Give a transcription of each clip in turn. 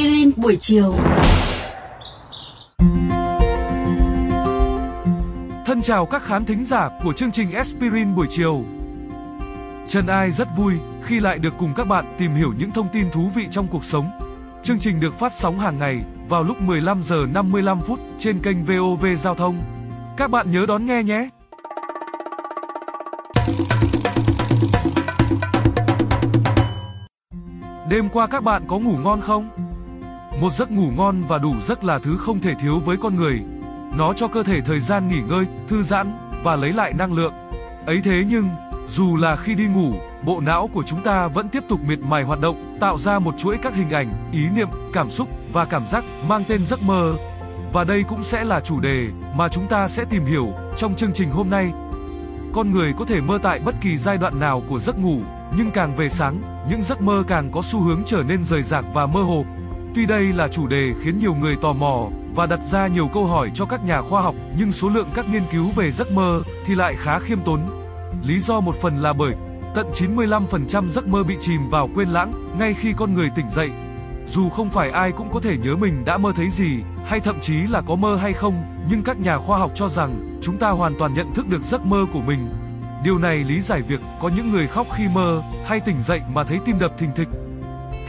aspirin buổi chiều. Thân chào các khán thính giả của chương trình Aspirin buổi chiều. Trần Ai rất vui khi lại được cùng các bạn tìm hiểu những thông tin thú vị trong cuộc sống. Chương trình được phát sóng hàng ngày vào lúc 15 giờ 55 phút trên kênh VOV Giao thông. Các bạn nhớ đón nghe nhé. Đêm qua các bạn có ngủ ngon không? Một giấc ngủ ngon và đủ giấc là thứ không thể thiếu với con người. Nó cho cơ thể thời gian nghỉ ngơi, thư giãn và lấy lại năng lượng. Ấy thế nhưng, dù là khi đi ngủ, bộ não của chúng ta vẫn tiếp tục miệt mài hoạt động, tạo ra một chuỗi các hình ảnh, ý niệm, cảm xúc và cảm giác mang tên giấc mơ. Và đây cũng sẽ là chủ đề mà chúng ta sẽ tìm hiểu trong chương trình hôm nay. Con người có thể mơ tại bất kỳ giai đoạn nào của giấc ngủ, nhưng càng về sáng, những giấc mơ càng có xu hướng trở nên rời rạc và mơ hồ. Tuy đây là chủ đề khiến nhiều người tò mò và đặt ra nhiều câu hỏi cho các nhà khoa học, nhưng số lượng các nghiên cứu về giấc mơ thì lại khá khiêm tốn. Lý do một phần là bởi tận 95% giấc mơ bị chìm vào quên lãng ngay khi con người tỉnh dậy. Dù không phải ai cũng có thể nhớ mình đã mơ thấy gì, hay thậm chí là có mơ hay không, nhưng các nhà khoa học cho rằng chúng ta hoàn toàn nhận thức được giấc mơ của mình. Điều này lý giải việc có những người khóc khi mơ hay tỉnh dậy mà thấy tim đập thình thịch.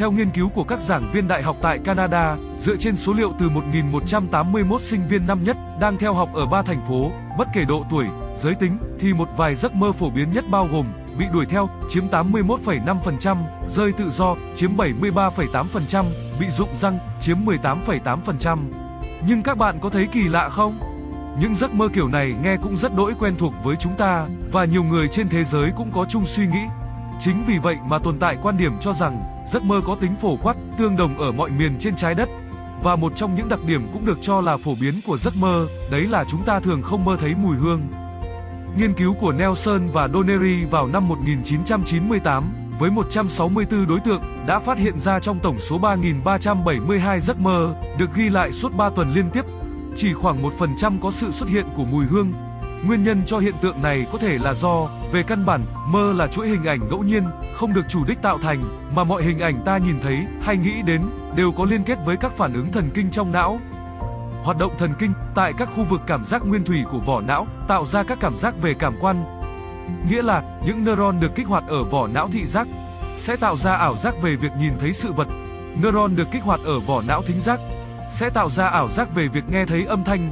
Theo nghiên cứu của các giảng viên đại học tại Canada, dựa trên số liệu từ 1.181 sinh viên năm nhất đang theo học ở ba thành phố, bất kể độ tuổi, giới tính, thì một vài giấc mơ phổ biến nhất bao gồm bị đuổi theo, chiếm 81,5%, rơi tự do, chiếm 73,8%, bị rụng răng, chiếm 18,8%. Nhưng các bạn có thấy kỳ lạ không? Những giấc mơ kiểu này nghe cũng rất đỗi quen thuộc với chúng ta, và nhiều người trên thế giới cũng có chung suy nghĩ. Chính vì vậy mà tồn tại quan điểm cho rằng giấc mơ có tính phổ quát, tương đồng ở mọi miền trên trái đất. Và một trong những đặc điểm cũng được cho là phổ biến của giấc mơ, đấy là chúng ta thường không mơ thấy mùi hương. Nghiên cứu của Nelson và Donnery vào năm 1998 với 164 đối tượng đã phát hiện ra trong tổng số 3.372 giấc mơ được ghi lại suốt 3 tuần liên tiếp, chỉ khoảng 1% có sự xuất hiện của mùi hương. Nguyên nhân cho hiện tượng này có thể là do, về căn bản, mơ là chuỗi hình ảnh ngẫu nhiên, không được chủ đích tạo thành, mà mọi hình ảnh ta nhìn thấy hay nghĩ đến đều có liên kết với các phản ứng thần kinh trong não, hoạt động thần kinh tại các khu vực cảm giác nguyên thủy của vỏ não, tạo ra các cảm giác về cảm quan. Nghĩa là, những neuron được kích hoạt ở vỏ não thị giác sẽ tạo ra ảo giác về việc nhìn thấy sự vật. Neuron được kích hoạt ở vỏ não thính giác sẽ tạo ra ảo giác về việc nghe thấy âm thanh.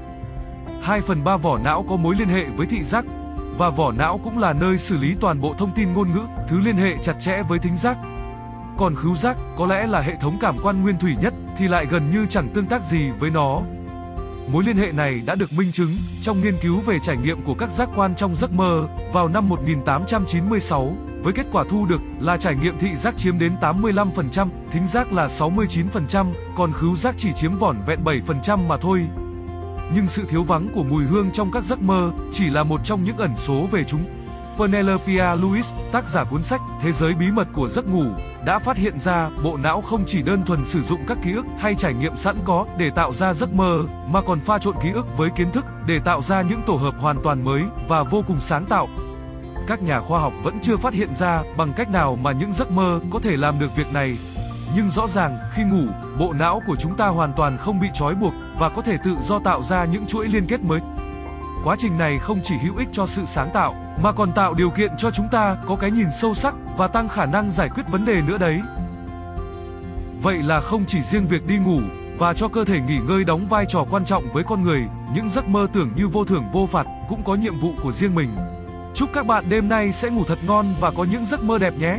2 phần 3 vỏ não có mối liên hệ với thị giác và vỏ não cũng là nơi xử lý toàn bộ thông tin ngôn ngữ, thứ liên hệ chặt chẽ với thính giác. Còn khứu giác có lẽ là hệ thống cảm quan nguyên thủy nhất thì lại gần như chẳng tương tác gì với nó. Mối liên hệ này đã được minh chứng trong nghiên cứu về trải nghiệm của các giác quan trong giấc mơ vào năm 1896, với kết quả thu được là trải nghiệm thị giác chiếm đến 85%, thính giác là 69%, còn khứu giác chỉ chiếm vỏn vẹn 7% mà thôi. Nhưng sự thiếu vắng của mùi hương trong các giấc mơ chỉ là một trong những ẩn số về chúng. Penelope Lewis, tác giả cuốn sách Thế giới bí mật của giấc ngủ, đã phát hiện ra bộ não không chỉ đơn thuần sử dụng các ký ức hay trải nghiệm sẵn có để tạo ra giấc mơ, mà còn pha trộn ký ức với kiến thức để tạo ra những tổ hợp hoàn toàn mới và vô cùng sáng tạo. Các nhà khoa học vẫn chưa phát hiện ra bằng cách nào mà những giấc mơ có thể làm được việc này. Nhưng rõ ràng, khi ngủ, bộ não của chúng ta hoàn toàn không bị trói buộc và có thể tự do tạo ra những chuỗi liên kết mới. Quá trình này không chỉ hữu ích cho sự sáng tạo, mà còn tạo điều kiện cho chúng ta có cái nhìn sâu sắc và tăng khả năng giải quyết vấn đề nữa đấy. Vậy là không chỉ riêng việc đi ngủ và cho cơ thể nghỉ ngơi đóng vai trò quan trọng với con người, những giấc mơ tưởng như vô thưởng vô phạt cũng có nhiệm vụ của riêng mình. Chúc các bạn đêm nay sẽ ngủ thật ngon và có những giấc mơ đẹp nhé.